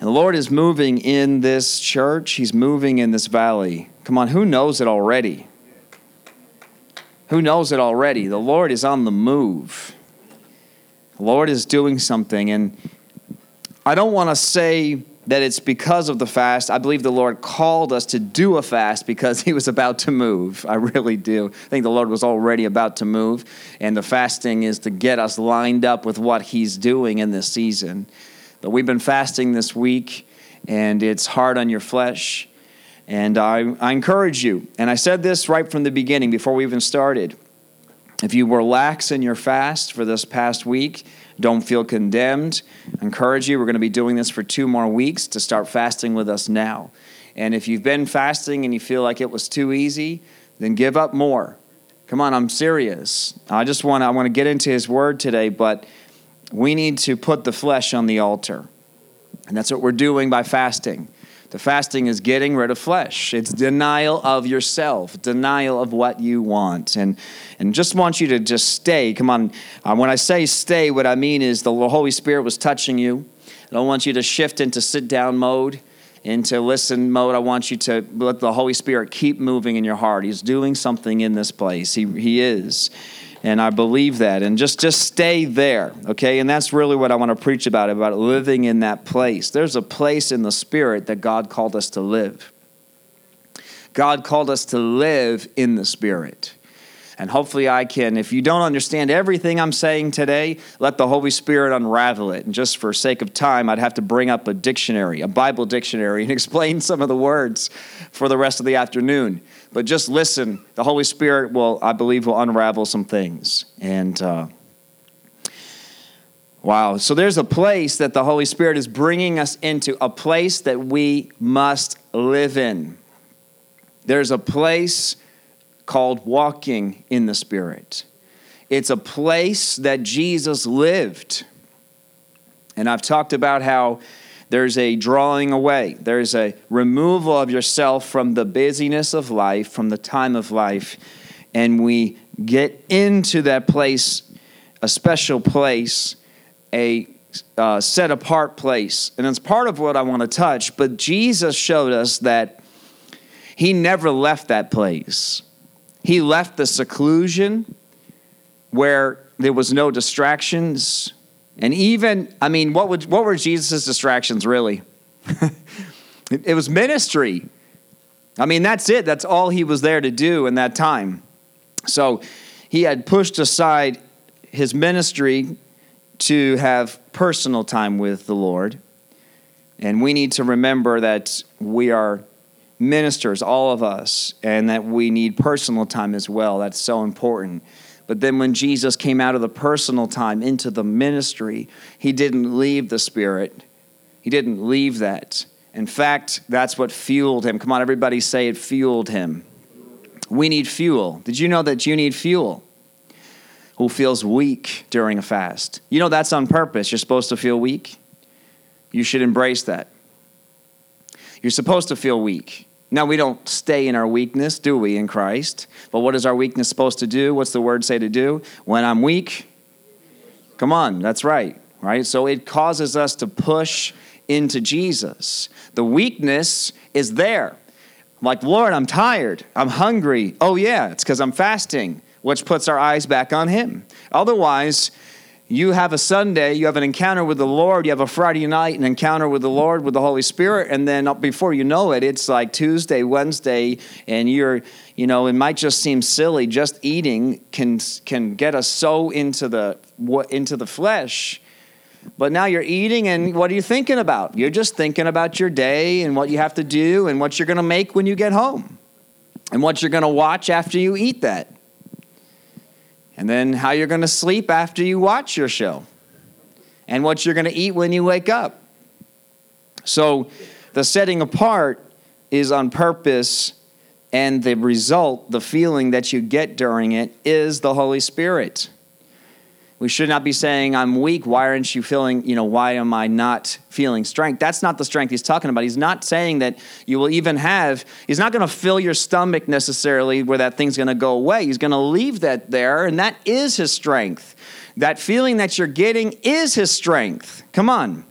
And the Lord is moving in this church, He's moving in this valley. Come on, who knows it already? Who knows it already? The Lord is on the move. The Lord is doing something. And I don't want to say that it's because of the fast. I believe the Lord called us to do a fast because He was about to move. I really do. I think the Lord was already about to move. And the fasting is to get us lined up with what He's doing in this season. But we've been fasting this week, and it's hard on your flesh. And I, I encourage you, and I said this right from the beginning before we even started. If you were lax in your fast for this past week, don't feel condemned. I encourage you, we're going to be doing this for two more weeks to start fasting with us now. And if you've been fasting and you feel like it was too easy, then give up more. Come on, I'm serious. I just want to, I want to get into his word today, but we need to put the flesh on the altar. And that's what we're doing by fasting. The fasting is getting rid of flesh. It's denial of yourself, denial of what you want. And, and just want you to just stay. Come on. Uh, when I say stay, what I mean is the Holy Spirit was touching you. I don't want you to shift into sit down mode, into listen mode. I want you to let the Holy Spirit keep moving in your heart. He's doing something in this place. He, he is and I believe that. And just just stay there, okay? And that's really what I want to preach about about living in that place. There's a place in the spirit that God called us to live. God called us to live in the spirit. And hopefully, I can, if you don't understand everything I'm saying today, let the Holy Spirit unravel it. And just for sake of time, I'd have to bring up a dictionary, a Bible dictionary, and explain some of the words for the rest of the afternoon. But just listen. The Holy Spirit will, I believe, will unravel some things. And, uh, Wow. So there's a place that the Holy Spirit is bringing us into, a place that we must live in. There's a place called walking in the Spirit. It's a place that Jesus lived. And I've talked about how there's a drawing away, there's a removal of yourself from the busyness of life, from the time of life, and we get into that place, a special place, a uh, set apart place. And it's part of what I want to touch, but Jesus showed us that he never left that place. He left the seclusion where there was no distractions. And even, I mean, what, would, what were Jesus' distractions really? it, it was ministry. I mean, that's it. That's all he was there to do in that time. So he had pushed aside his ministry to have personal time with the Lord. And we need to remember that we are ministers, all of us, and that we need personal time as well. That's so important. But then when Jesus came out of the personal time into the ministry, he didn't leave the Spirit. He didn't leave that. In fact, that's what fueled him. Come on, everybody say it fueled him. We need fuel. Did you know that you need fuel? Who feels weak during a fast? You know that's on purpose. You're supposed to feel weak. You should embrace that. You're supposed to feel weak. Now, we don't stay in our weakness, do we, in Christ? But what is our weakness supposed to do? What's the word say to do? When I'm weak, come on, that's right, right? So it causes us to push into Jesus. The weakness is there. like, Lord, I'm tired. I'm hungry. Oh, yeah, it's because I'm fasting, which puts our eyes back on Him. Otherwise, you have a Sunday, you have an encounter with the Lord, you have a Friday night, an encounter with the Lord, with the Holy Spirit, and then before you know it, it's like Tuesday, Wednesday, and you're, you know, it might just seem silly. Just eating can can get us so into the into the flesh. But now you're eating, and what are you thinking about? You're just thinking about your day and what you have to do and what you're going to make when you get home, and what you're going to watch after you eat that and then how you're going to sleep after you watch your show, and what you're going to eat when you wake up. So the setting apart is on purpose, and the result, the feeling that you get during it, is the Holy Spirit. We should not be saying, I'm weak. Why aren't you feeling, you know, why am I not feeling strength? That's not the strength he's talking about. He's not saying that you will even have, he's not going to fill your stomach necessarily where that thing's going to go away. He's going to leave that there, and that is his strength. That feeling that you're getting is his strength. Come on.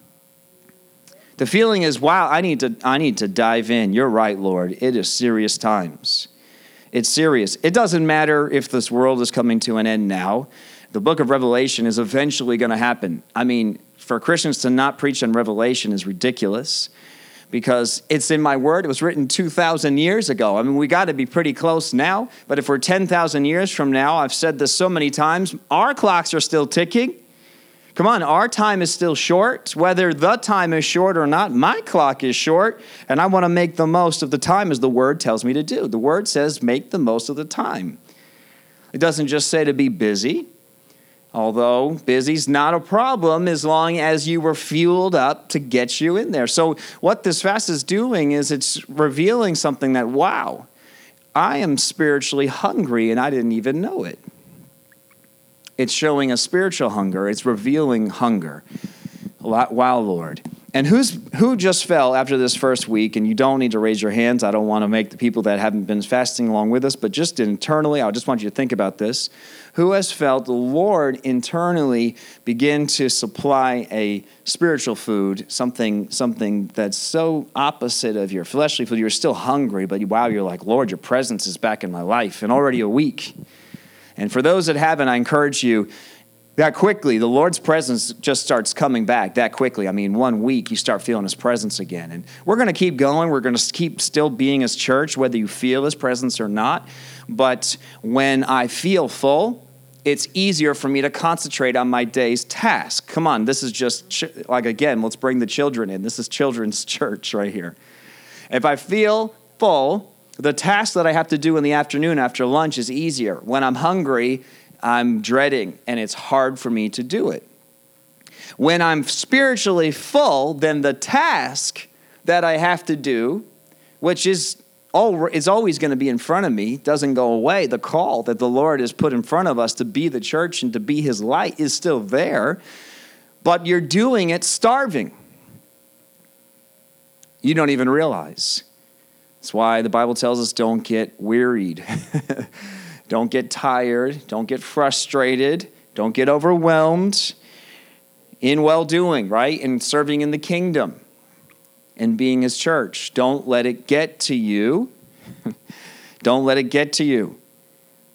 The feeling is, wow, I need to I need to dive in. You're right, Lord. It is serious times. It's serious. It doesn't matter if this world is coming to an end now. The book of Revelation is eventually going to happen. I mean, for Christians to not preach on Revelation is ridiculous because it's in my word. It was written 2,000 years ago. I mean, we got to be pretty close now. But if we're 10,000 years from now, I've said this so many times, our clocks are still ticking. Come on, our time is still short. Whether the time is short or not, my clock is short, and I want to make the most of the time as the word tells me to do. The word says, make the most of the time. It doesn't just say to be busy, Although busy's not a problem as long as you were fueled up to get you in there. So, what this fast is doing is it's revealing something that, wow, I am spiritually hungry and I didn't even know it. It's showing a spiritual hunger, it's revealing hunger. Wow, Lord. And who's who just fell after this first week? And you don't need to raise your hands. I don't want to make the people that haven't been fasting along with us, but just internally, I just want you to think about this. Who has felt the Lord internally begin to supply a spiritual food, something something that's so opposite of your fleshly food? You're still hungry, but wow, you're like, Lord, your presence is back in my life, and already a week. And for those that haven't, I encourage you that quickly, the Lord's presence just starts coming back that quickly. I mean, one week you start feeling His presence again. And we're going to keep going. We're going to keep still being His church, whether you feel His presence or not. But when I feel full, it's easier for me to concentrate on my day's task. Come on, this is just ch- like, again, let's bring the children in. This is children's church right here. If I feel full, the task that I have to do in the afternoon after lunch is easier. When I'm hungry, I'm dreading, and it's hard for me to do it. When I'm spiritually full, then the task that I have to do, which is all, is always going to be in front of me, doesn't go away. The call that the Lord has put in front of us to be the church and to be His light is still there, but you're doing it starving. You don't even realize. That's why the Bible tells us don't get wearied. Don't get tired. Don't get frustrated. Don't get overwhelmed in well doing, right? In serving in the kingdom and being his church. Don't let it get to you. Don't let it get to you.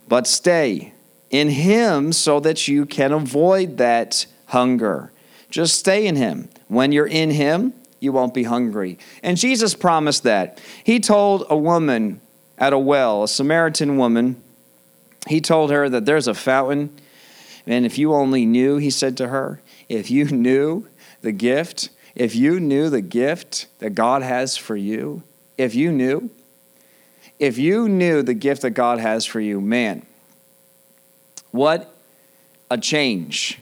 But stay in him so that you can avoid that hunger. Just stay in him. When you're in him, you won't be hungry. And Jesus promised that. He told a woman at a well, a Samaritan woman, he told her that there's a fountain, and if you only knew, he said to her, if you knew the gift, if you knew the gift that God has for you, if you knew, if you knew the gift that God has for you, man, what a change.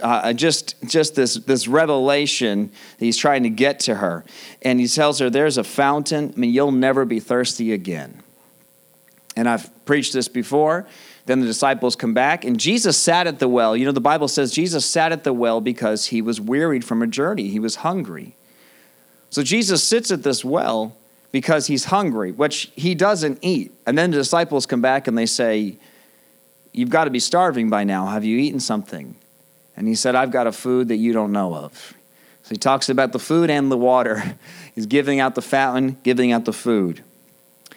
Uh, just just this this revelation that he's trying to get to her and he tells her there's a fountain i mean you'll never be thirsty again and I've preached this before. Then the disciples come back, and Jesus sat at the well. You know, the Bible says Jesus sat at the well because he was wearied from a journey, he was hungry. So Jesus sits at this well because he's hungry, which he doesn't eat. And then the disciples come back and they say, You've got to be starving by now. Have you eaten something? And he said, I've got a food that you don't know of. So he talks about the food and the water. He's giving out the fountain, giving out the food.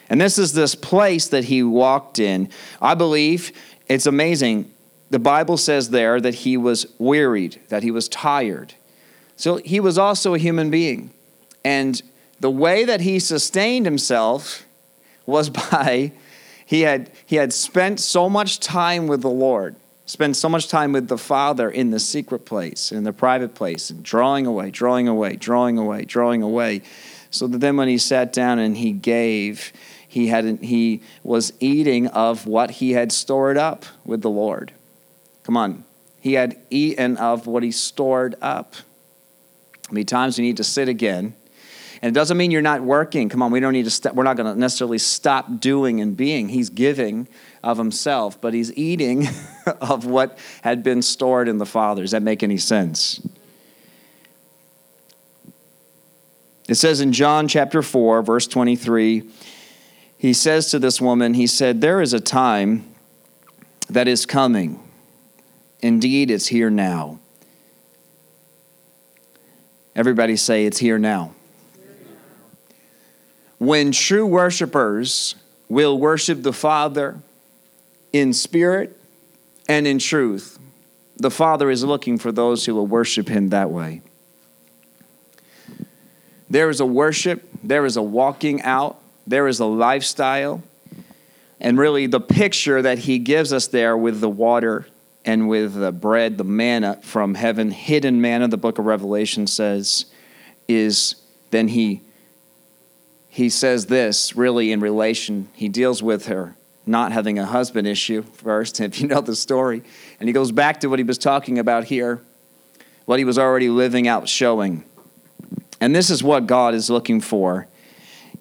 And this is this place that he walked in. I believe it's amazing. The Bible says there that he was wearied, that he was tired. So he was also a human being. And the way that he sustained himself was by he had he had spent so much time with the Lord, spent so much time with the Father in the secret place, in the private place, and drawing away, drawing away, drawing away, drawing away. So that then when he sat down and he gave, he, hadn't, he was eating of what he had stored up with the Lord. Come on. He had eaten of what he stored up. Many times you need to sit again? And it doesn't mean you're not working. Come on, we don't need to st- we're not going to necessarily stop doing and being. He's giving of himself, but he's eating of what had been stored in the Father. Does that make any sense? It says in John chapter 4, verse 23, he says to this woman, He said, There is a time that is coming. Indeed, it's here now. Everybody say it's here now. When true worshipers will worship the Father in spirit and in truth, the Father is looking for those who will worship Him that way. There is a worship, there is a walking out, there is a lifestyle. And really, the picture that he gives us there with the water and with the bread, the manna from heaven, hidden manna, the book of Revelation says, is then he he says this really in relation, he deals with her not having a husband issue first, if you know the story. And he goes back to what he was talking about here, what he was already living out, showing. And this is what God is looking for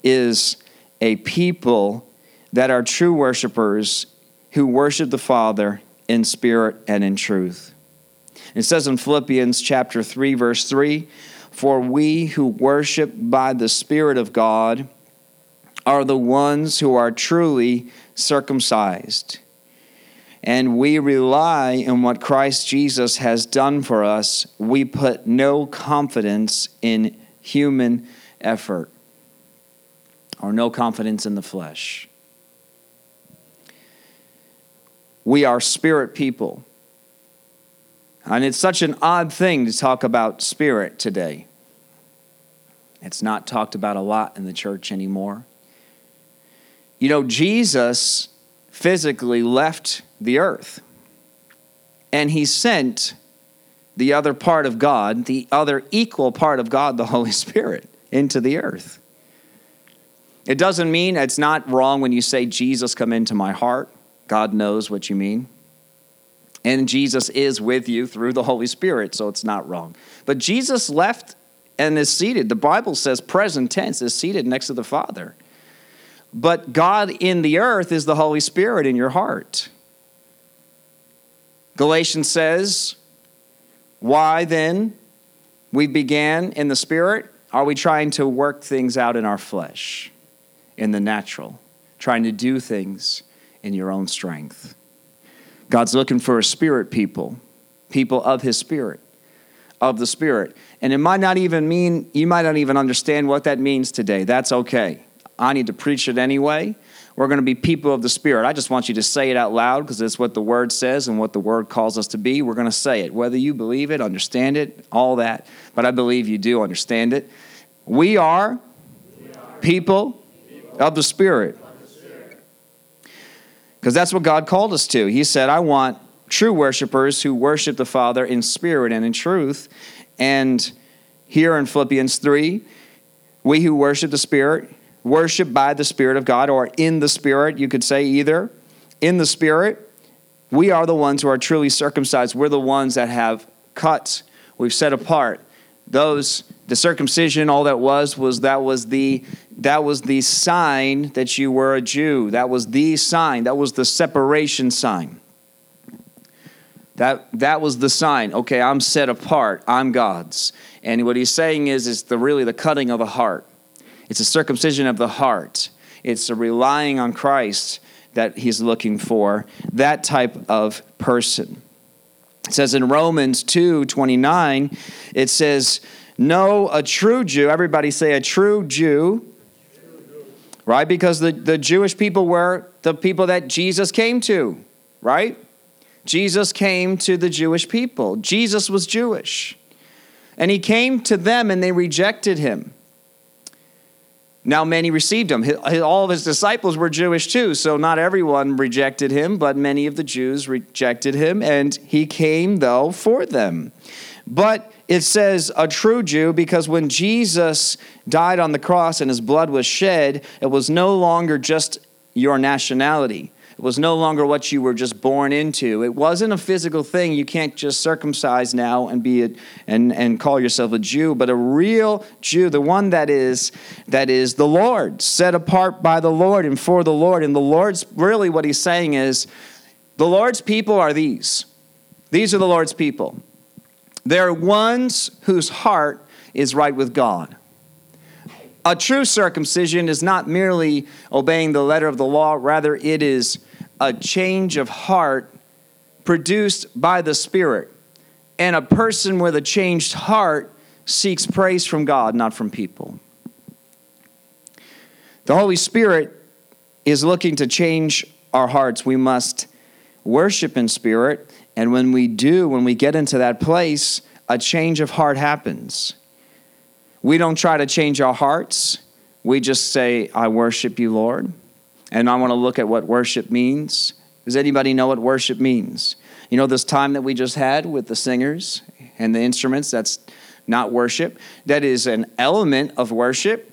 is a people that are true worshipers who worship the Father in spirit and in truth. It says in Philippians chapter 3 verse 3, "For we who worship by the spirit of God are the ones who are truly circumcised." And we rely on what Christ Jesus has done for us. We put no confidence in human effort or no confidence in the flesh. We are spirit people. And it's such an odd thing to talk about spirit today. It's not talked about a lot in the church anymore. You know, Jesus physically left the earth and he sent the other part of God, the other equal part of God, the Holy Spirit, into the earth. It doesn't mean it's not wrong when you say, Jesus, come into my heart. God knows what you mean. And Jesus is with you through the Holy Spirit, so it's not wrong. But Jesus left and is seated. The Bible says present tense is seated next to the Father. But God in the earth is the Holy Spirit in your heart. Galatians says, Why then we began in the Spirit? Are we trying to work things out in our flesh? In the natural, trying to do things in your own strength. God's looking for a spirit people, people of his spirit, of the spirit. And it might not even mean, you might not even understand what that means today. That's okay. I need to preach it anyway. We're going to be people of the Spirit. I just want you to say it out loud because it's what the Word says and what the Word calls us to be. We're going to say it, whether you believe it, understand it, all that. But I believe you do understand it. We are, we are. people of the Spirit. Because that's what God called us to. He said, I want true worshipers who worship the Father in spirit and in truth. And here in Philippians 3, we who worship the Spirit worship by the Spirit of God, or in the Spirit, you could say either. In the Spirit, we are the ones who are truly circumcised. We're the ones that have cut, we've set apart those the circumcision all that was was that was the that was the sign that you were a Jew. That was the sign. That was the separation sign. That that was the sign. Okay, I'm set apart. I'm God's. And what he's saying is it's the really the cutting of the heart. It's a circumcision of the heart. It's a relying on Christ that he's looking for. That type of person. It says in Romans 2 29, it says, No, a true Jew, everybody say a true Jew, right? Because the, the Jewish people were the people that Jesus came to, right? Jesus came to the Jewish people. Jesus was Jewish. And he came to them and they rejected him. Now, many received him. All of his disciples were Jewish too, so not everyone rejected him, but many of the Jews rejected him, and he came, though, for them. But it says a true Jew because when Jesus died on the cross and his blood was shed, it was no longer just your nationality. It was no longer what you were just born into. It wasn't a physical thing. You can't just circumcise now and be a, and and call yourself a Jew, but a real Jew, the one that is that is the Lord, set apart by the Lord and for the Lord. And the Lord's really what he's saying is the Lord's people are these. These are the Lord's people. They're ones whose heart is right with God. A true circumcision is not merely obeying the letter of the law, rather, it is a change of heart produced by the Spirit. And a person with a changed heart seeks praise from God, not from people. The Holy Spirit is looking to change our hearts. We must worship in spirit, and when we do, when we get into that place, a change of heart happens. We don't try to change our hearts. We just say, I worship you, Lord. And I want to look at what worship means. Does anybody know what worship means? You know, this time that we just had with the singers and the instruments, that's not worship. That is an element of worship.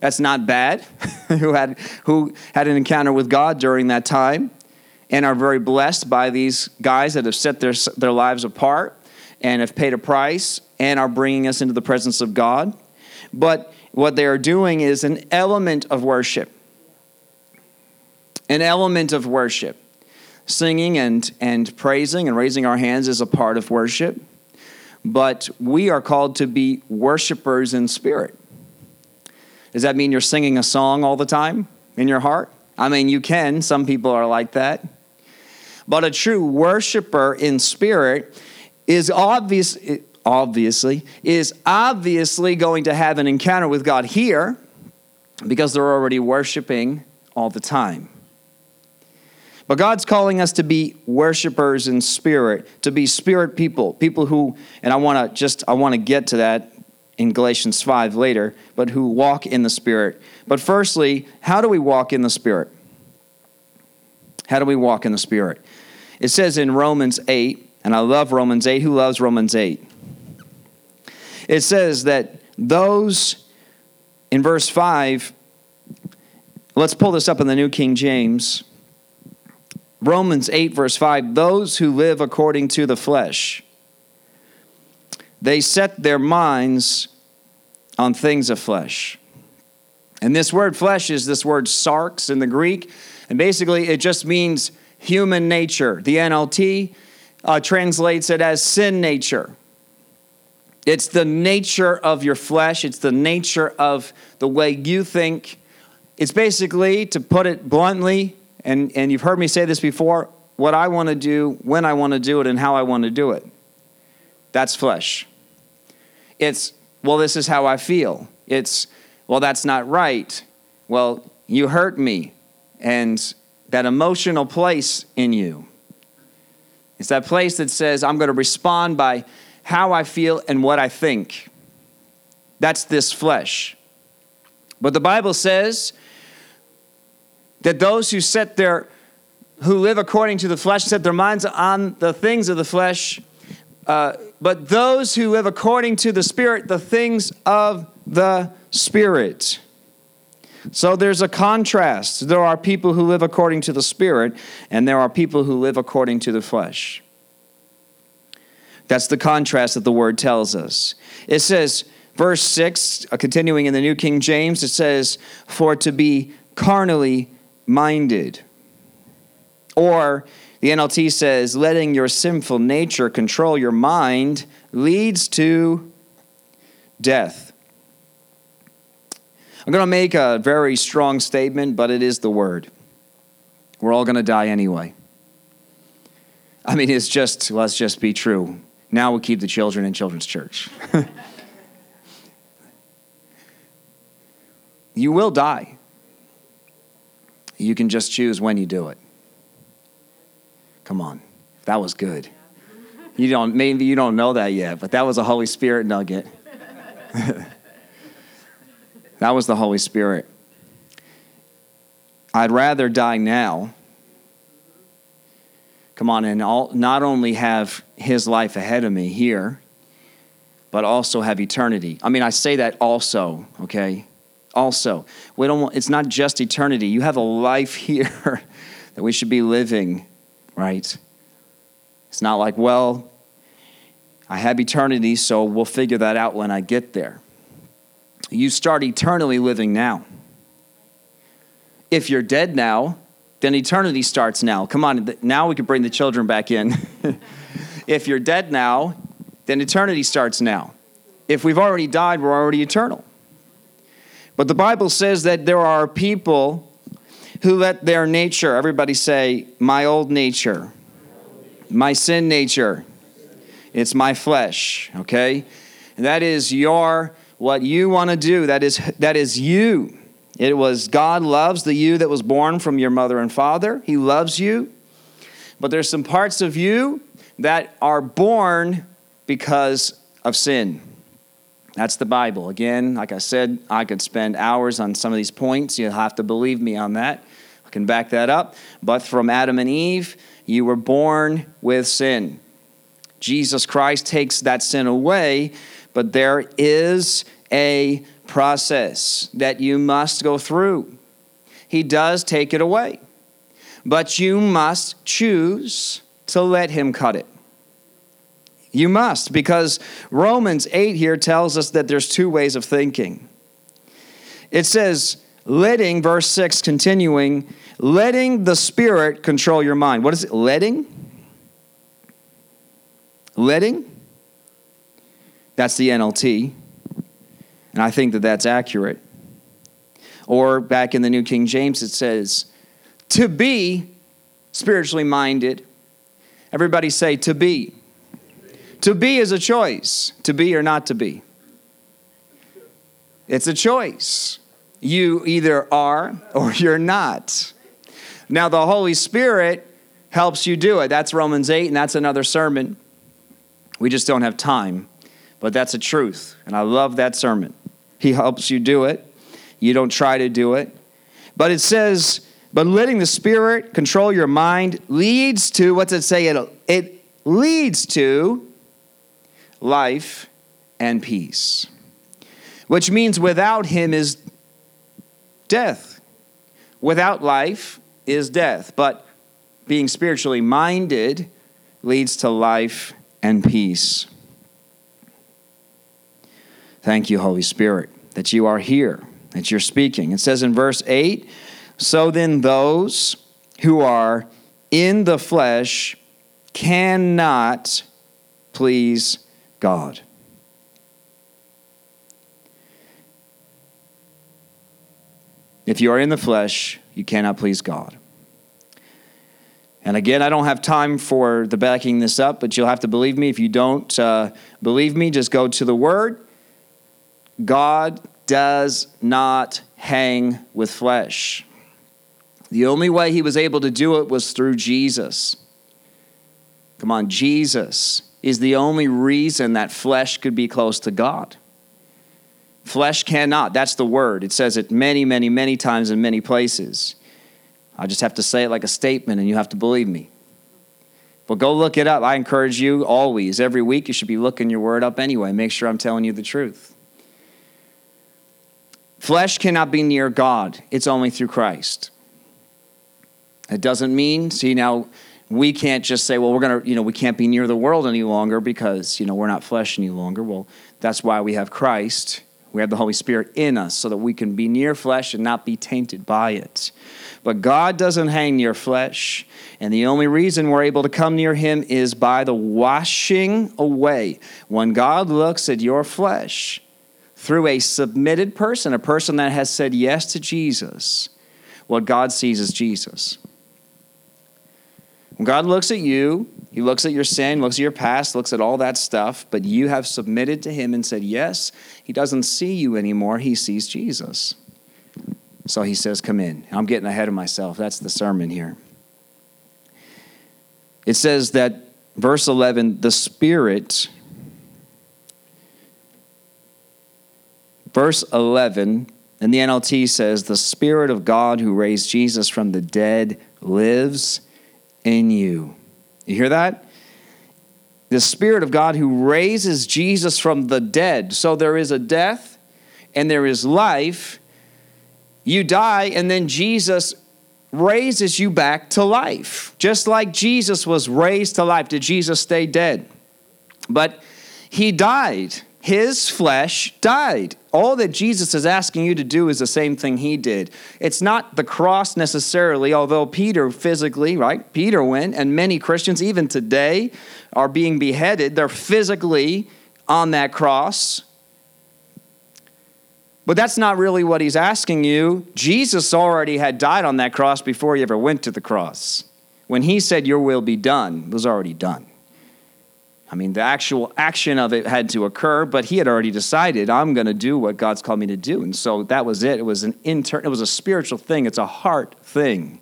That's not bad. who had who had an encounter with God during that time and are very blessed by these guys that have set their their lives apart and have paid a price and are bringing us into the presence of God. But what they are doing is an element of worship. An element of worship. Singing and, and praising and raising our hands is a part of worship. But we are called to be worshipers in spirit. Does that mean you're singing a song all the time in your heart? I mean, you can. Some people are like that. But a true worshiper in spirit is obvious obviously, is obviously going to have an encounter with God here because they're already worshiping all the time. But God's calling us to be worshipers in spirit, to be spirit people, people who, and I want to just, I want to get to that in Galatians 5 later, but who walk in the spirit. But firstly, how do we walk in the spirit? How do we walk in the spirit? It says in Romans 8, and I love Romans 8. Who loves Romans 8? It says that those, in verse 5, let's pull this up in the New King James. Romans 8, verse 5 those who live according to the flesh, they set their minds on things of flesh. And this word flesh is this word sarx in the Greek. And basically, it just means human nature. The NLT uh, translates it as sin nature. It's the nature of your flesh, it's the nature of the way you think. It's basically, to put it bluntly, and, and you've heard me say this before, what I want to do, when I want to do it, and how I want to do it. That's flesh. It's, well, this is how I feel. It's, well, that's not right. Well, you hurt me. And that emotional place in you. It's that place that says, I'm going to respond by how I feel and what I think. That's this flesh. But the Bible says that those who set their who live according to the flesh set their minds on the things of the flesh uh, but those who live according to the spirit the things of the spirit so there's a contrast there are people who live according to the spirit and there are people who live according to the flesh that's the contrast that the word tells us. It says, verse 6, uh, continuing in the New King James, it says, For to be carnally minded. Or the NLT says, letting your sinful nature control your mind leads to death. I'm going to make a very strong statement, but it is the word. We're all going to die anyway. I mean, it's just, let's just be true. Now we keep the children in children's church. you will die. You can just choose when you do it. Come on. That was good. You don't maybe you don't know that yet, but that was a Holy Spirit nugget. that was the Holy Spirit. I'd rather die now come on and all, not only have his life ahead of me here, but also have eternity. I mean, I say that also, okay? Also, we don't. It's not just eternity. You have a life here that we should be living, right? It's not like, well, I have eternity, so we'll figure that out when I get there. You start eternally living now. If you're dead now, then eternity starts now. Come on, now we can bring the children back in. if you're dead now, then eternity starts now. If we've already died, we're already eternal. But the Bible says that there are people who let their nature, everybody say, my old nature, my sin nature, it's my flesh, okay? That is your what you want to do. That is that is you. It was God loves the you that was born from your mother and father. He loves you. But there's some parts of you that are born because of sin. That's the Bible. Again, like I said, I could spend hours on some of these points. You'll have to believe me on that. I can back that up. But from Adam and Eve, you were born with sin. Jesus Christ takes that sin away, but there is a process that you must go through. He does take it away, but you must choose to let Him cut it. You must, because Romans 8 here tells us that there's two ways of thinking. It says, letting, verse 6, continuing, letting the Spirit control your mind. What is it? Letting? Letting? That's the NLT. And I think that that's accurate. Or back in the New King James, it says, to be spiritually minded. Everybody say, to be. To be is a choice, to be or not to be. It's a choice. You either are or you're not. Now, the Holy Spirit helps you do it. That's Romans 8, and that's another sermon. We just don't have time, but that's a truth. And I love that sermon. He helps you do it. You don't try to do it. But it says, but letting the Spirit control your mind leads to, what's it say? It, it leads to life and peace. Which means without Him is death. Without life is death. But being spiritually minded leads to life and peace. Thank you, Holy Spirit, that you are here, that you're speaking. It says in verse 8 So then, those who are in the flesh cannot please God. If you are in the flesh, you cannot please God. And again, I don't have time for the backing this up, but you'll have to believe me. If you don't uh, believe me, just go to the Word. God does not hang with flesh. The only way he was able to do it was through Jesus. Come on, Jesus is the only reason that flesh could be close to God. Flesh cannot. That's the word. It says it many, many, many times in many places. I just have to say it like a statement, and you have to believe me. But go look it up. I encourage you always, every week, you should be looking your word up anyway. Make sure I'm telling you the truth. Flesh cannot be near God, it's only through Christ. It doesn't mean, see, now we can't just say, well, we're going to, you know, we can't be near the world any longer because, you know, we're not flesh any longer. Well, that's why we have Christ. We have the Holy Spirit in us so that we can be near flesh and not be tainted by it. But God doesn't hang near flesh. And the only reason we're able to come near Him is by the washing away. When God looks at your flesh through a submitted person, a person that has said yes to Jesus, what God sees is Jesus. When God looks at you, He looks at your sin, looks at your past, looks at all that stuff, but you have submitted to Him and said yes, He doesn't see you anymore, He sees Jesus. So He says, Come in. I'm getting ahead of myself. That's the sermon here. It says that, verse 11, the Spirit, verse 11, and the NLT says, The Spirit of God who raised Jesus from the dead lives in you. You hear that? The Spirit of God who raises Jesus from the dead. So there is a death and there is life. You die, and then Jesus raises you back to life. Just like Jesus was raised to life. Did Jesus stay dead? But he died. His flesh died. All that Jesus is asking you to do is the same thing he did. It's not the cross necessarily, although Peter physically, right? Peter went, and many Christians, even today, are being beheaded. They're physically on that cross. But that's not really what he's asking you. Jesus already had died on that cross before he ever went to the cross. When he said, Your will be done, it was already done. I mean, the actual action of it had to occur, but he had already decided, I'm going to do what God's called me to do. And so that was it. It was an intern, it was a spiritual thing. It's a heart thing.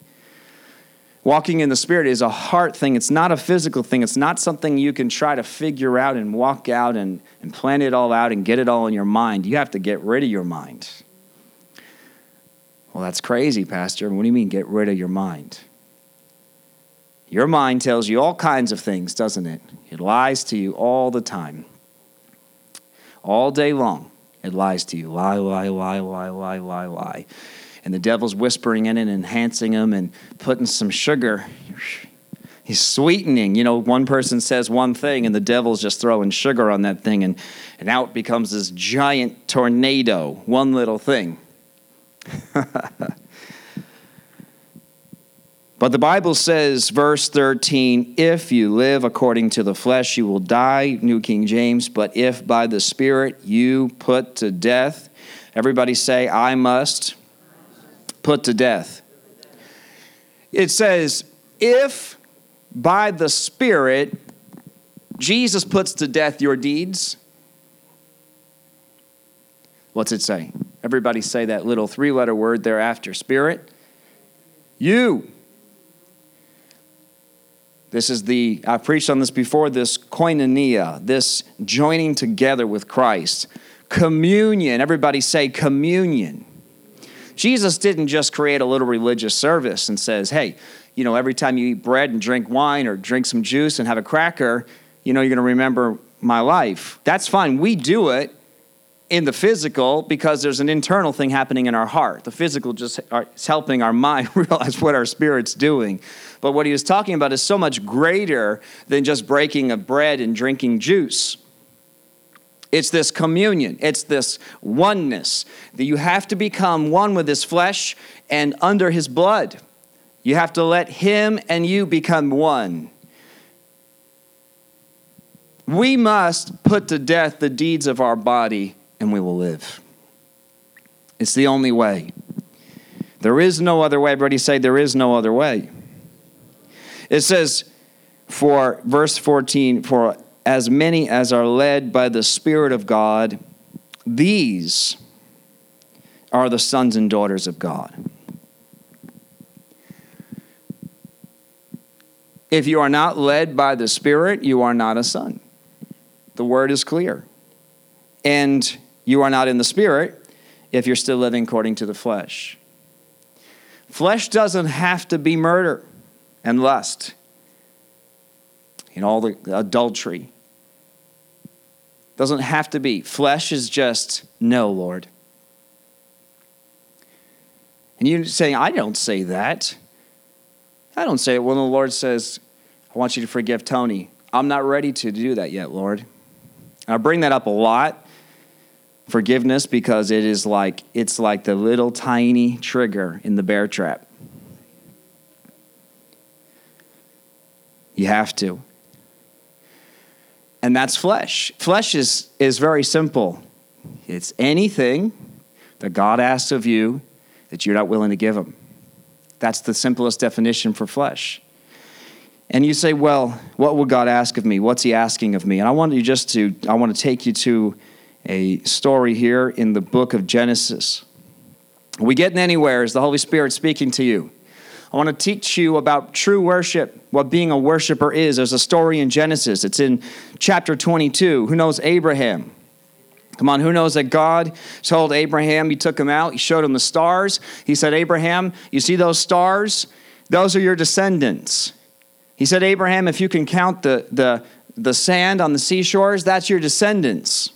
Walking in the Spirit is a heart thing. It's not a physical thing. It's not something you can try to figure out and walk out and, and plan it all out and get it all in your mind. You have to get rid of your mind. Well, that's crazy, Pastor. What do you mean, get rid of your mind? Your mind tells you all kinds of things, doesn't it? It lies to you all the time. All day long, it lies to you. Lie, lie, lie, lie, lie, lie, lie. And the devil's whispering in it, enhancing them, and putting some sugar. He's sweetening. You know, one person says one thing, and the devil's just throwing sugar on that thing, and, and it becomes this giant tornado, one little thing. But the Bible says, verse 13, if you live according to the flesh, you will die, New King James, but if by the Spirit you put to death, everybody say, I must put to death. It says, if by the Spirit Jesus puts to death your deeds, what's it say? Everybody say that little three letter word thereafter Spirit. You this is the, I've preached on this before, this koinonia, this joining together with Christ. Communion, everybody say communion. Jesus didn't just create a little religious service and says, hey, you know, every time you eat bread and drink wine or drink some juice and have a cracker, you know, you're going to remember my life. That's fine. We do it in the physical because there's an internal thing happening in our heart. The physical just is helping our mind realize what our spirit's doing. But what he was talking about is so much greater than just breaking of bread and drinking juice. It's this communion, it's this oneness that you have to become one with his flesh and under his blood. You have to let him and you become one. We must put to death the deeds of our body and we will live. It's the only way. There is no other way. Everybody say, There is no other way. It says, for verse 14, for as many as are led by the Spirit of God, these are the sons and daughters of God. If you are not led by the Spirit, you are not a son. The word is clear. And you are not in the Spirit if you're still living according to the flesh. Flesh doesn't have to be murder and lust and all the adultery. Doesn't have to be. Flesh is just no, Lord. And you saying, I don't say that. I don't say it when the Lord says, I want you to forgive Tony. I'm not ready to do that yet, Lord. And I bring that up a lot, forgiveness, because it is like it's like the little tiny trigger in the bear trap. You have to. And that's flesh. Flesh is, is very simple it's anything that God asks of you that you're not willing to give Him. That's the simplest definition for flesh. And you say, well, what would God ask of me? What's He asking of me? And I want you just to, I want to take you to a story here in the book of Genesis. Are we getting anywhere? Is the Holy Spirit speaking to you? I want to teach you about true worship, what being a worshiper is. There's a story in Genesis, it's in chapter 22. Who knows Abraham? Come on, who knows that God told Abraham, He took him out, He showed him the stars. He said, Abraham, you see those stars? Those are your descendants. He said, Abraham, if you can count the, the, the sand on the seashores, that's your descendants.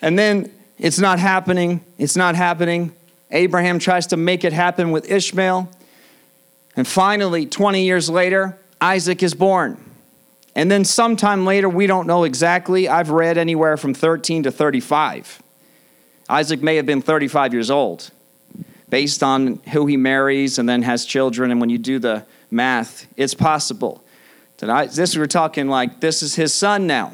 And then it's not happening. It's not happening. Abraham tries to make it happen with Ishmael. And finally, 20 years later, Isaac is born. And then sometime later, we don't know exactly. I've read anywhere from 13 to 35. Isaac may have been 35 years old based on who he marries and then has children. And when you do the math, it's possible. I, this we're talking like this is his son now.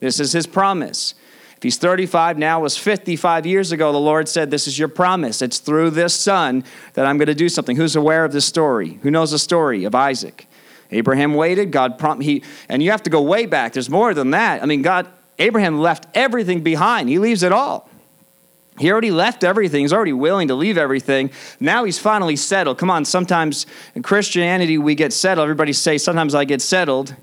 This is his promise. If he's 35 now, was 55 years ago, the Lord said, This is your promise. It's through this son that I'm going to do something. Who's aware of this story? Who knows the story of Isaac? Abraham waited. God prom- he and you have to go way back. There's more than that. I mean, God Abraham left everything behind. He leaves it all. He already left everything. He's already willing to leave everything. Now he's finally settled. Come on, sometimes in Christianity we get settled. Everybody say, sometimes I get settled.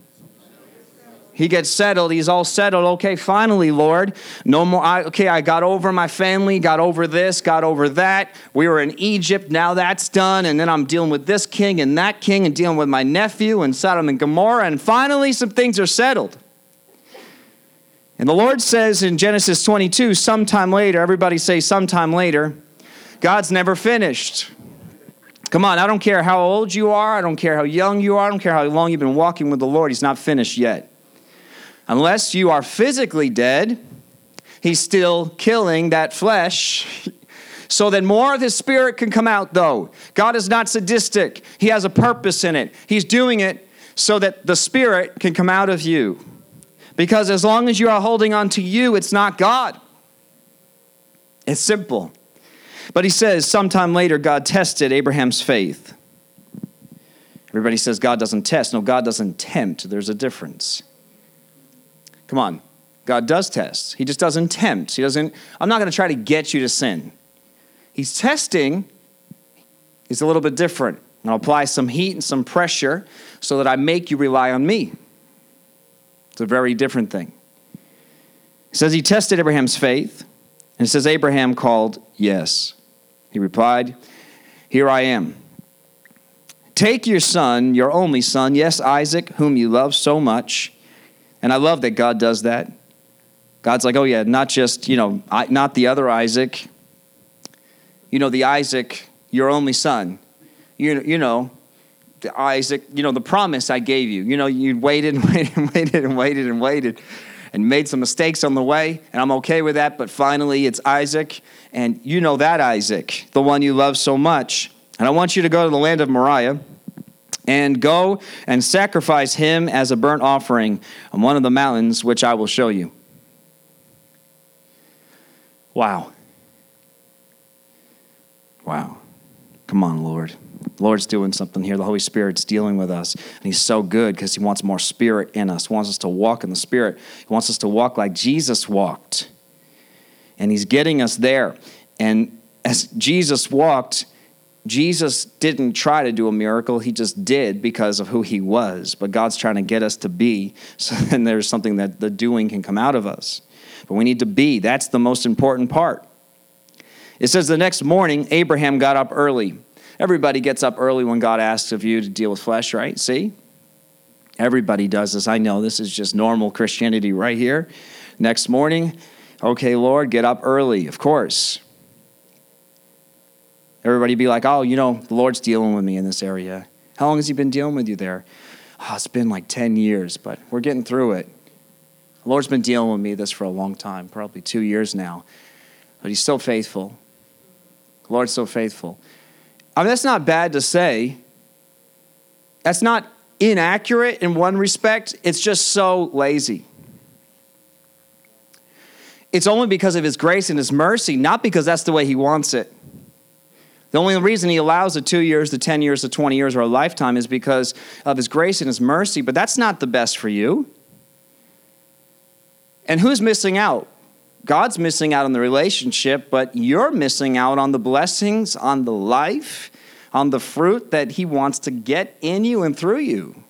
He gets settled. He's all settled. Okay, finally, Lord. No more. I, okay, I got over my family, got over this, got over that. We were in Egypt. Now that's done. And then I'm dealing with this king and that king and dealing with my nephew and Sodom and Gomorrah. And finally, some things are settled. And the Lord says in Genesis 22, sometime later, everybody say sometime later, God's never finished. Come on, I don't care how old you are, I don't care how young you are, I don't care how long you've been walking with the Lord, He's not finished yet. Unless you are physically dead, He's still killing that flesh so that more of His Spirit can come out, though. God is not sadistic, He has a purpose in it. He's doing it so that the Spirit can come out of you. Because as long as you are holding on to you, it's not God. It's simple. But he says, sometime later, God tested Abraham's faith. Everybody says God doesn't test. No, God doesn't tempt. There's a difference. Come on. God does test. He just doesn't tempt. He doesn't, I'm not going to try to get you to sin. He's testing, He's a little bit different. I'll apply some heat and some pressure so that I make you rely on me. It's a very different thing. It says he tested Abraham's faith, and it says Abraham called yes. He replied, Here I am. Take your son, your only son, yes, Isaac, whom you love so much. And I love that God does that. God's like, oh, yeah, not just, you know, not the other Isaac. You know, the Isaac, your only son. You, you know, the Isaac, you know, the promise I gave you. You know, you waited and waited and waited and waited and waited and made some mistakes on the way, and I'm okay with that, but finally it's Isaac, and you know that Isaac, the one you love so much. And I want you to go to the land of Moriah and go and sacrifice him as a burnt offering on one of the mountains which I will show you. Wow. Wow. Come on, Lord. The Lord's doing something here. The Holy Spirit's dealing with us. And He's so good because He wants more Spirit in us. He wants us to walk in the Spirit. He wants us to walk like Jesus walked. And He's getting us there. And as Jesus walked, Jesus didn't try to do a miracle. He just did because of who He was. But God's trying to get us to be. So then there's something that the doing can come out of us. But we need to be. That's the most important part. It says the next morning, Abraham got up early Everybody gets up early when God asks of you to deal with flesh, right? See? Everybody does this. I know this is just normal Christianity right here. Next morning, okay, Lord, get up early, of course. Everybody be like, oh, you know, the Lord's dealing with me in this area. How long has He been dealing with you there? Oh, it's been like 10 years, but we're getting through it. The Lord's been dealing with me this for a long time, probably two years now. But He's so faithful. The Lord's so faithful. I mean, that's not bad to say. That's not inaccurate in one respect, it's just so lazy. It's only because of his grace and his mercy, not because that's the way he wants it. The only reason he allows the two years, the 10 years, the 20 years, or a lifetime is because of his grace and his mercy, but that's not the best for you. And who's missing out? God's missing out on the relationship, but you're missing out on the blessings, on the life, on the fruit that He wants to get in you and through you.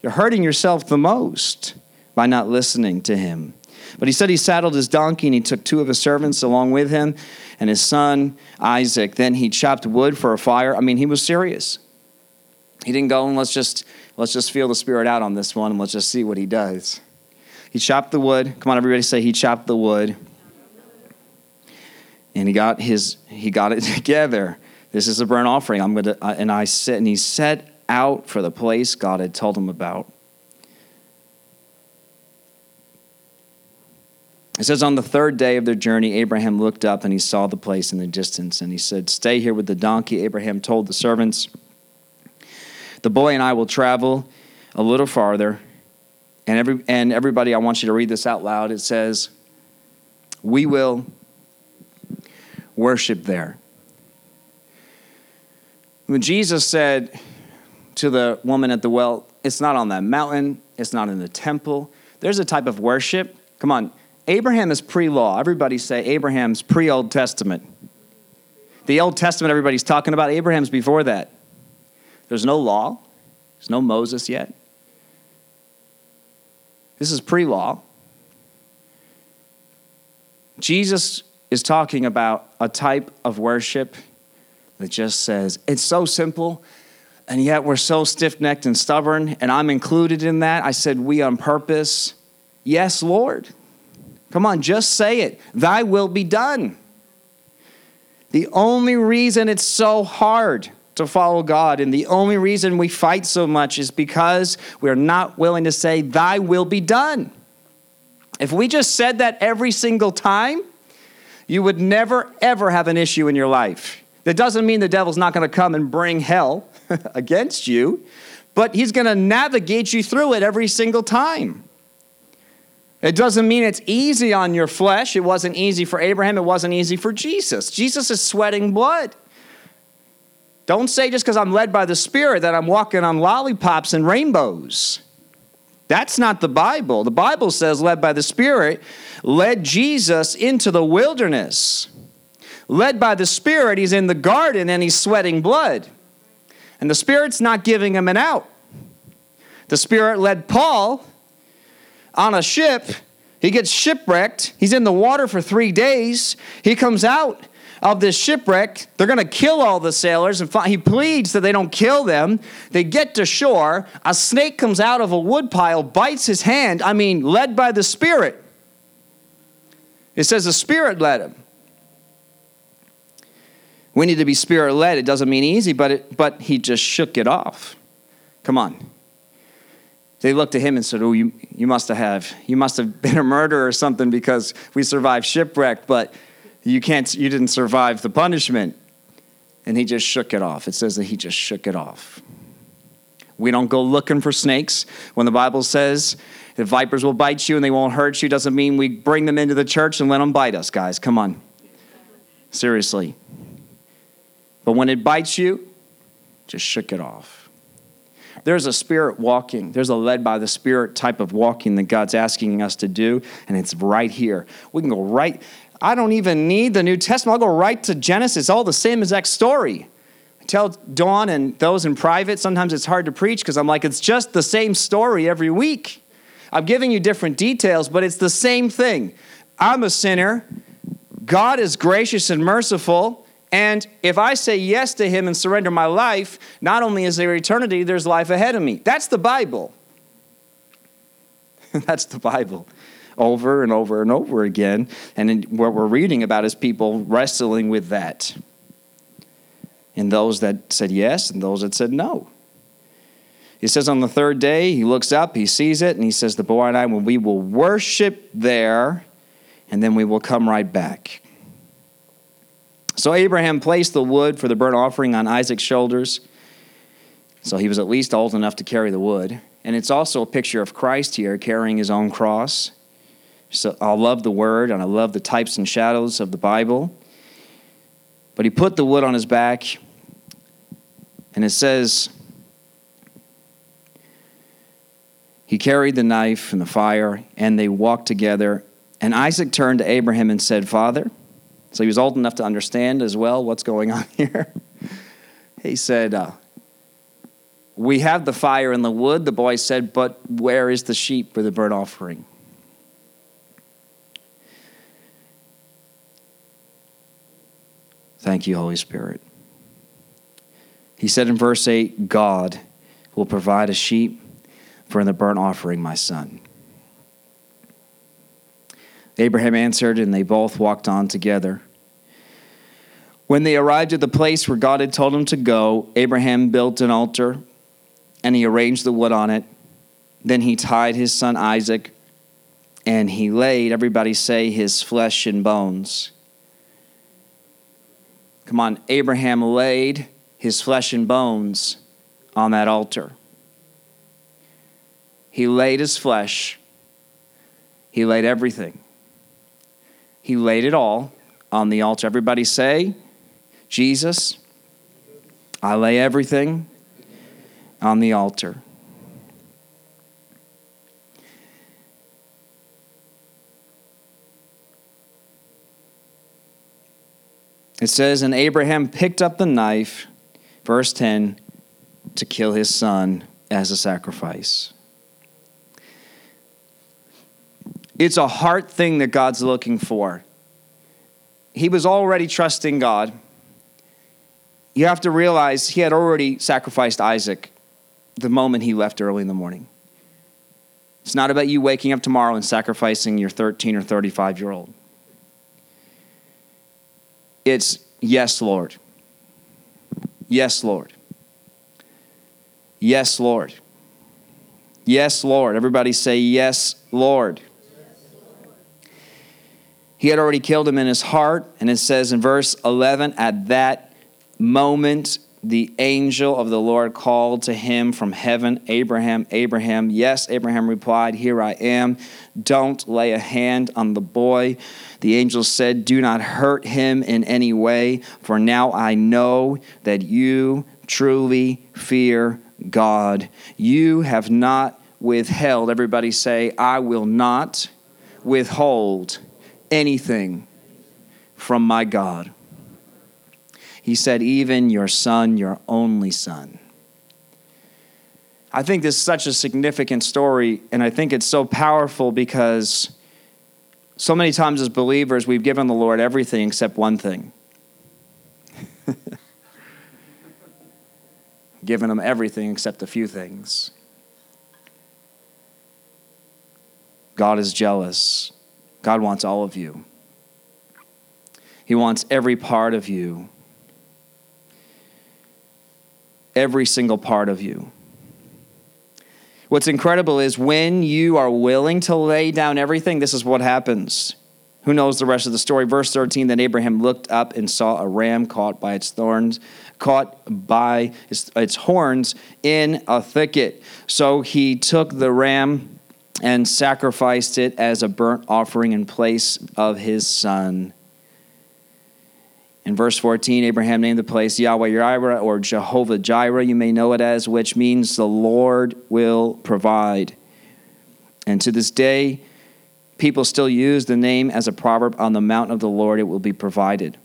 You're hurting yourself the most by not listening to Him. But he said he saddled his donkey and he took two of his servants along with him and his son Isaac. Then he chopped wood for a fire. I mean, he was serious. He didn't go and let's just let's just feel the spirit out on this one and let's just see what he does. He chopped the wood. Come on, everybody say he chopped the wood. And he got his he got it together. This is a burnt offering. I'm gonna uh, and I set and he set out for the place God had told him about. It says, On the third day of their journey, Abraham looked up and he saw the place in the distance. And he said, Stay here with the donkey. Abraham told the servants, The boy and I will travel a little farther and, every, and everybody, I want you to read this out loud. It says, We will worship there. When Jesus said, to the woman at the well, it's not on that mountain, it's not in the temple. There's a type of worship. Come on, Abraham is pre law. Everybody say Abraham's pre Old Testament. The Old Testament, everybody's talking about, Abraham's before that. There's no law, there's no Moses yet. This is pre law. Jesus is talking about a type of worship that just says, it's so simple, and yet we're so stiff necked and stubborn, and I'm included in that. I said, we on purpose. Yes, Lord. Come on, just say it. Thy will be done. The only reason it's so hard to follow God and the only reason we fight so much is because we're not willing to say, Thy will be done. If we just said that every single time, you would never, ever have an issue in your life. That doesn't mean the devil's not going to come and bring hell against you, but he's going to navigate you through it every single time. It doesn't mean it's easy on your flesh. It wasn't easy for Abraham, it wasn't easy for Jesus. Jesus is sweating blood. Don't say just because I'm led by the Spirit that I'm walking on lollipops and rainbows. That's not the Bible. The Bible says, led by the Spirit, led Jesus into the wilderness. Led by the Spirit, he's in the garden and he's sweating blood. And the Spirit's not giving him an out. The Spirit led Paul on a ship. He gets shipwrecked. He's in the water for three days. He comes out of this shipwreck. They're going to kill all the sailors, and he pleads that they don't kill them. They get to shore. A snake comes out of a woodpile, bites his hand. I mean, led by the Spirit. It says the Spirit led him. We need to be Spirit led. It doesn't mean easy, but, it, but he just shook it off. Come on. They looked at him and said, Oh, you, you must have you must have been a murderer or something because we survived shipwreck, but you can't you didn't survive the punishment. And he just shook it off. It says that he just shook it off. We don't go looking for snakes. When the Bible says that vipers will bite you and they won't hurt you, doesn't mean we bring them into the church and let them bite us, guys. Come on. Seriously. But when it bites you, just shook it off. There's a spirit walking. There's a led by the spirit type of walking that God's asking us to do, and it's right here. We can go right. I don't even need the New Testament. I'll go right to Genesis. All the same exact story. I tell Dawn and those in private, sometimes it's hard to preach because I'm like, it's just the same story every week. I'm giving you different details, but it's the same thing. I'm a sinner. God is gracious and merciful. And if I say yes to him and surrender my life, not only is there eternity, there's life ahead of me. That's the Bible. That's the Bible. Over and over and over again. And what we're reading about is people wrestling with that. And those that said yes and those that said no. He says on the third day, he looks up, he sees it, and he says, The boy and I, well, we will worship there, and then we will come right back. So Abraham placed the wood for the burnt offering on Isaac's shoulders. So he was at least old enough to carry the wood. And it's also a picture of Christ here carrying his own cross. So I love the word and I love the types and shadows of the Bible. But he put the wood on his back, and it says, He carried the knife and the fire, and they walked together. And Isaac turned to Abraham and said, Father, so he was old enough to understand as well what's going on here. he said, uh, We have the fire and the wood. The boy said, But where is the sheep for the burnt offering? Thank you, Holy Spirit. He said in verse 8, God will provide a sheep for the burnt offering, my son. Abraham answered, and they both walked on together. When they arrived at the place where God had told him to go, Abraham built an altar and he arranged the wood on it. Then he tied his son Isaac and he laid, everybody say, his flesh and bones. Come on, Abraham laid his flesh and bones on that altar. He laid his flesh, he laid everything. He laid it all on the altar. Everybody say, Jesus, I lay everything on the altar. It says, And Abraham picked up the knife, verse 10, to kill his son as a sacrifice. It's a heart thing that God's looking for. He was already trusting God. You have to realize he had already sacrificed Isaac the moment he left early in the morning. It's not about you waking up tomorrow and sacrificing your 13 or 35 year old. It's yes, Lord. Yes, Lord. Yes, Lord. Yes, Lord. Everybody say, Yes, Lord. He had already killed him in his heart, and it says in verse 11, at that moment, the angel of the Lord called to him from heaven, Abraham, Abraham. Yes, Abraham replied, Here I am. Don't lay a hand on the boy. The angel said, Do not hurt him in any way, for now I know that you truly fear God. You have not withheld. Everybody say, I will not withhold anything from my God. He said, Even your son, your only son. I think this is such a significant story, and I think it's so powerful because so many times as believers, we've given the Lord everything except one thing. given him everything except a few things. God is jealous. God wants all of you. He wants every part of you. Every single part of you. What's incredible is when you are willing to lay down everything, this is what happens. Who knows the rest of the story? Verse 13 Then Abraham looked up and saw a ram caught by its thorns, caught by its, its horns in a thicket. So he took the ram and sacrificed it as a burnt offering in place of his son. In verse 14, Abraham named the place Yahweh Jireh or Jehovah Jireh, you may know it as, which means the Lord will provide. And to this day, people still use the name as a proverb on the mountain of the Lord, it will be provided.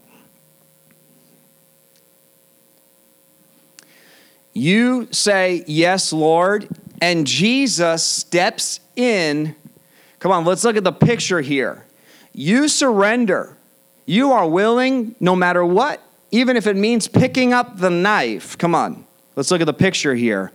You say, Yes, Lord, and Jesus steps in. Come on, let's look at the picture here. You surrender. You are willing no matter what, even if it means picking up the knife. Come on, let's look at the picture here.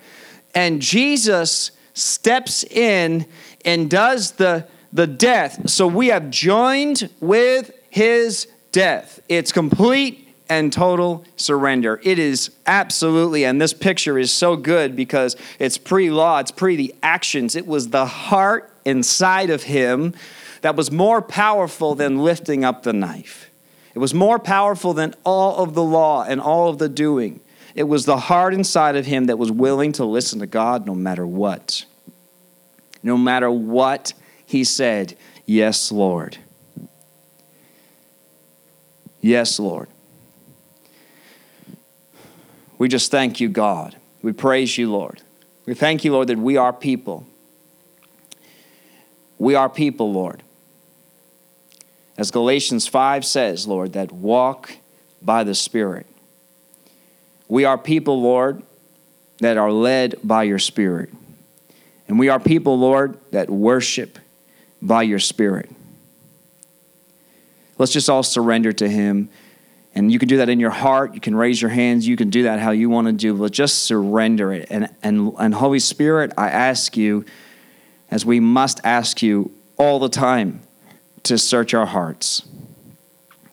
And Jesus steps in and does the, the death. So we have joined with his death. It's complete and total surrender. It is absolutely, and this picture is so good because it's pre law, it's pre the actions. It was the heart inside of him that was more powerful than lifting up the knife. It was more powerful than all of the law and all of the doing. It was the heart inside of him that was willing to listen to God no matter what. No matter what he said, Yes, Lord. Yes, Lord. We just thank you, God. We praise you, Lord. We thank you, Lord, that we are people. We are people, Lord. As Galatians 5 says, Lord, that walk by the Spirit. We are people, Lord, that are led by your Spirit. And we are people, Lord, that worship by your Spirit. Let's just all surrender to Him. And you can do that in your heart. You can raise your hands. You can do that how you want to do, but just surrender it. And, and, and Holy Spirit, I ask you, as we must ask you all the time, to search our hearts.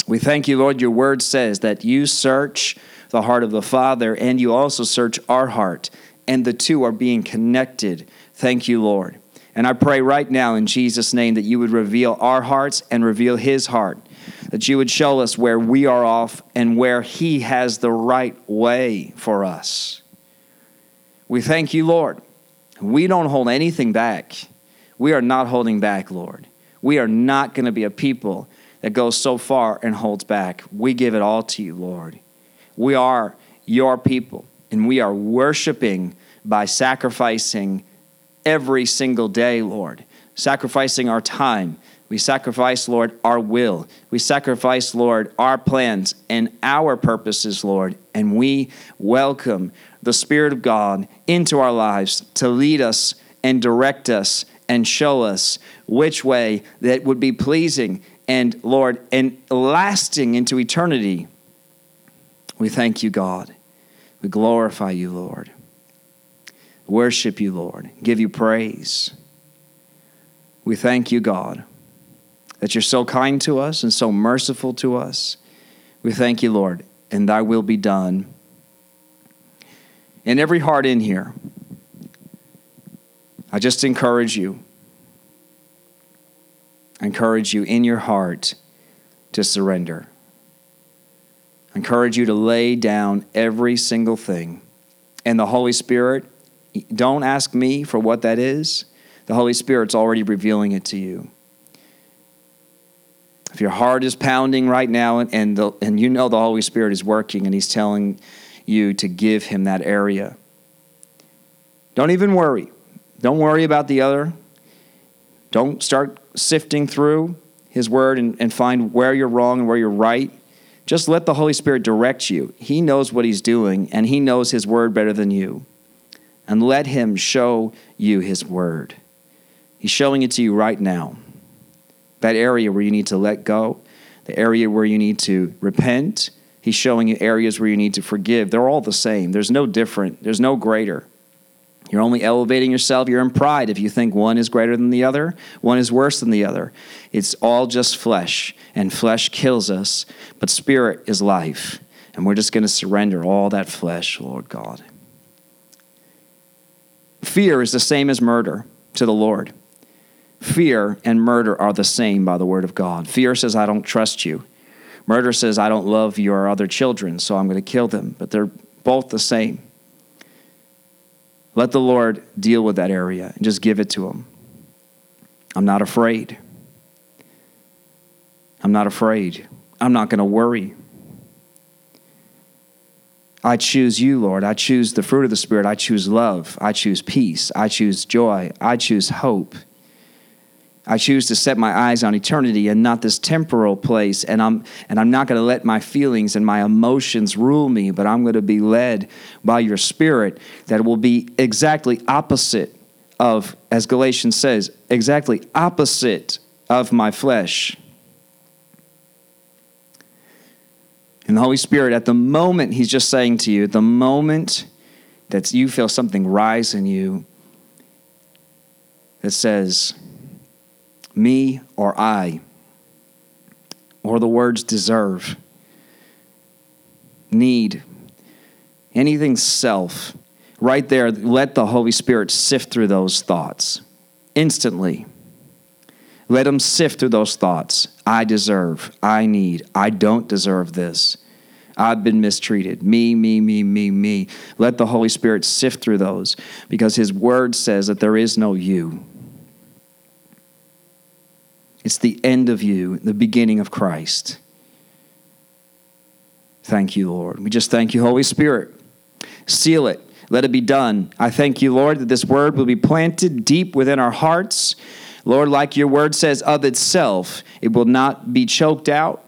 We thank you, Lord. Your word says that you search the heart of the Father and you also search our heart, and the two are being connected. Thank you, Lord. And I pray right now in Jesus' name that you would reveal our hearts and reveal his heart that you would show us where we are off and where He has the right way for us. We thank you, Lord. We don't hold anything back. We are not holding back, Lord. We are not going to be a people that goes so far and holds back. We give it all to you, Lord. We are your people, and we are worshiping by sacrificing every single day, Lord, sacrificing our time. We sacrifice, Lord, our will. We sacrifice, Lord, our plans and our purposes, Lord. And we welcome the Spirit of God into our lives to lead us and direct us and show us which way that would be pleasing and, Lord, and lasting into eternity. We thank you, God. We glorify you, Lord. Worship you, Lord. Give you praise. We thank you, God, that you're so kind to us and so merciful to us. We thank you, Lord, and thy will be done. In every heart in here, I just encourage you encourage you in your heart to surrender. Encourage you to lay down every single thing. And the Holy Spirit, don't ask me for what that is. The Holy Spirit's already revealing it to you. If your heart is pounding right now and, and, the, and you know the Holy Spirit is working and He's telling you to give Him that area, don't even worry. Don't worry about the other. Don't start sifting through His Word and, and find where you're wrong and where you're right. Just let the Holy Spirit direct you. He knows what He's doing, and He knows His Word better than you. And let Him show you His Word. He's showing it to you right now. That area where you need to let go, the area where you need to repent. He's showing you areas where you need to forgive. They're all the same. There's no different, there's no greater. You're only elevating yourself. You're in pride if you think one is greater than the other, one is worse than the other. It's all just flesh, and flesh kills us, but spirit is life. And we're just going to surrender all that flesh, Lord God. Fear is the same as murder to the Lord. Fear and murder are the same by the word of God. Fear says, I don't trust you. Murder says, I don't love your other children, so I'm going to kill them. But they're both the same. Let the Lord deal with that area and just give it to Him. I'm not afraid. I'm not afraid. I'm not going to worry. I choose you, Lord. I choose the fruit of the Spirit. I choose love. I choose peace. I choose joy. I choose hope. I choose to set my eyes on eternity and not this temporal place. And I'm, and I'm not going to let my feelings and my emotions rule me, but I'm going to be led by your spirit that will be exactly opposite of, as Galatians says, exactly opposite of my flesh. And the Holy Spirit, at the moment, He's just saying to you, the moment that you feel something rise in you that says, me or I, or the words deserve, need, anything self, right there, let the Holy Spirit sift through those thoughts instantly. Let him sift through those thoughts. I deserve, I need, I don't deserve this. I've been mistreated. Me, me, me, me, me. Let the Holy Spirit sift through those because His Word says that there is no you. It's the end of you, the beginning of Christ. Thank you, Lord. We just thank you, Holy Spirit. Seal it. Let it be done. I thank you, Lord, that this word will be planted deep within our hearts. Lord, like your word says of itself, it will not be choked out,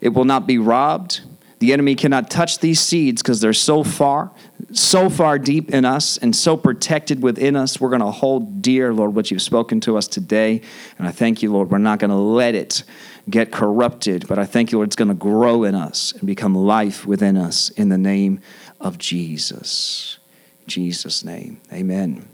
it will not be robbed. The enemy cannot touch these seeds because they're so far, so far deep in us and so protected within us. We're going to hold dear, Lord, what you've spoken to us today. And I thank you, Lord, we're not going to let it get corrupted, but I thank you, Lord, it's going to grow in us and become life within us in the name of Jesus. In Jesus' name, amen.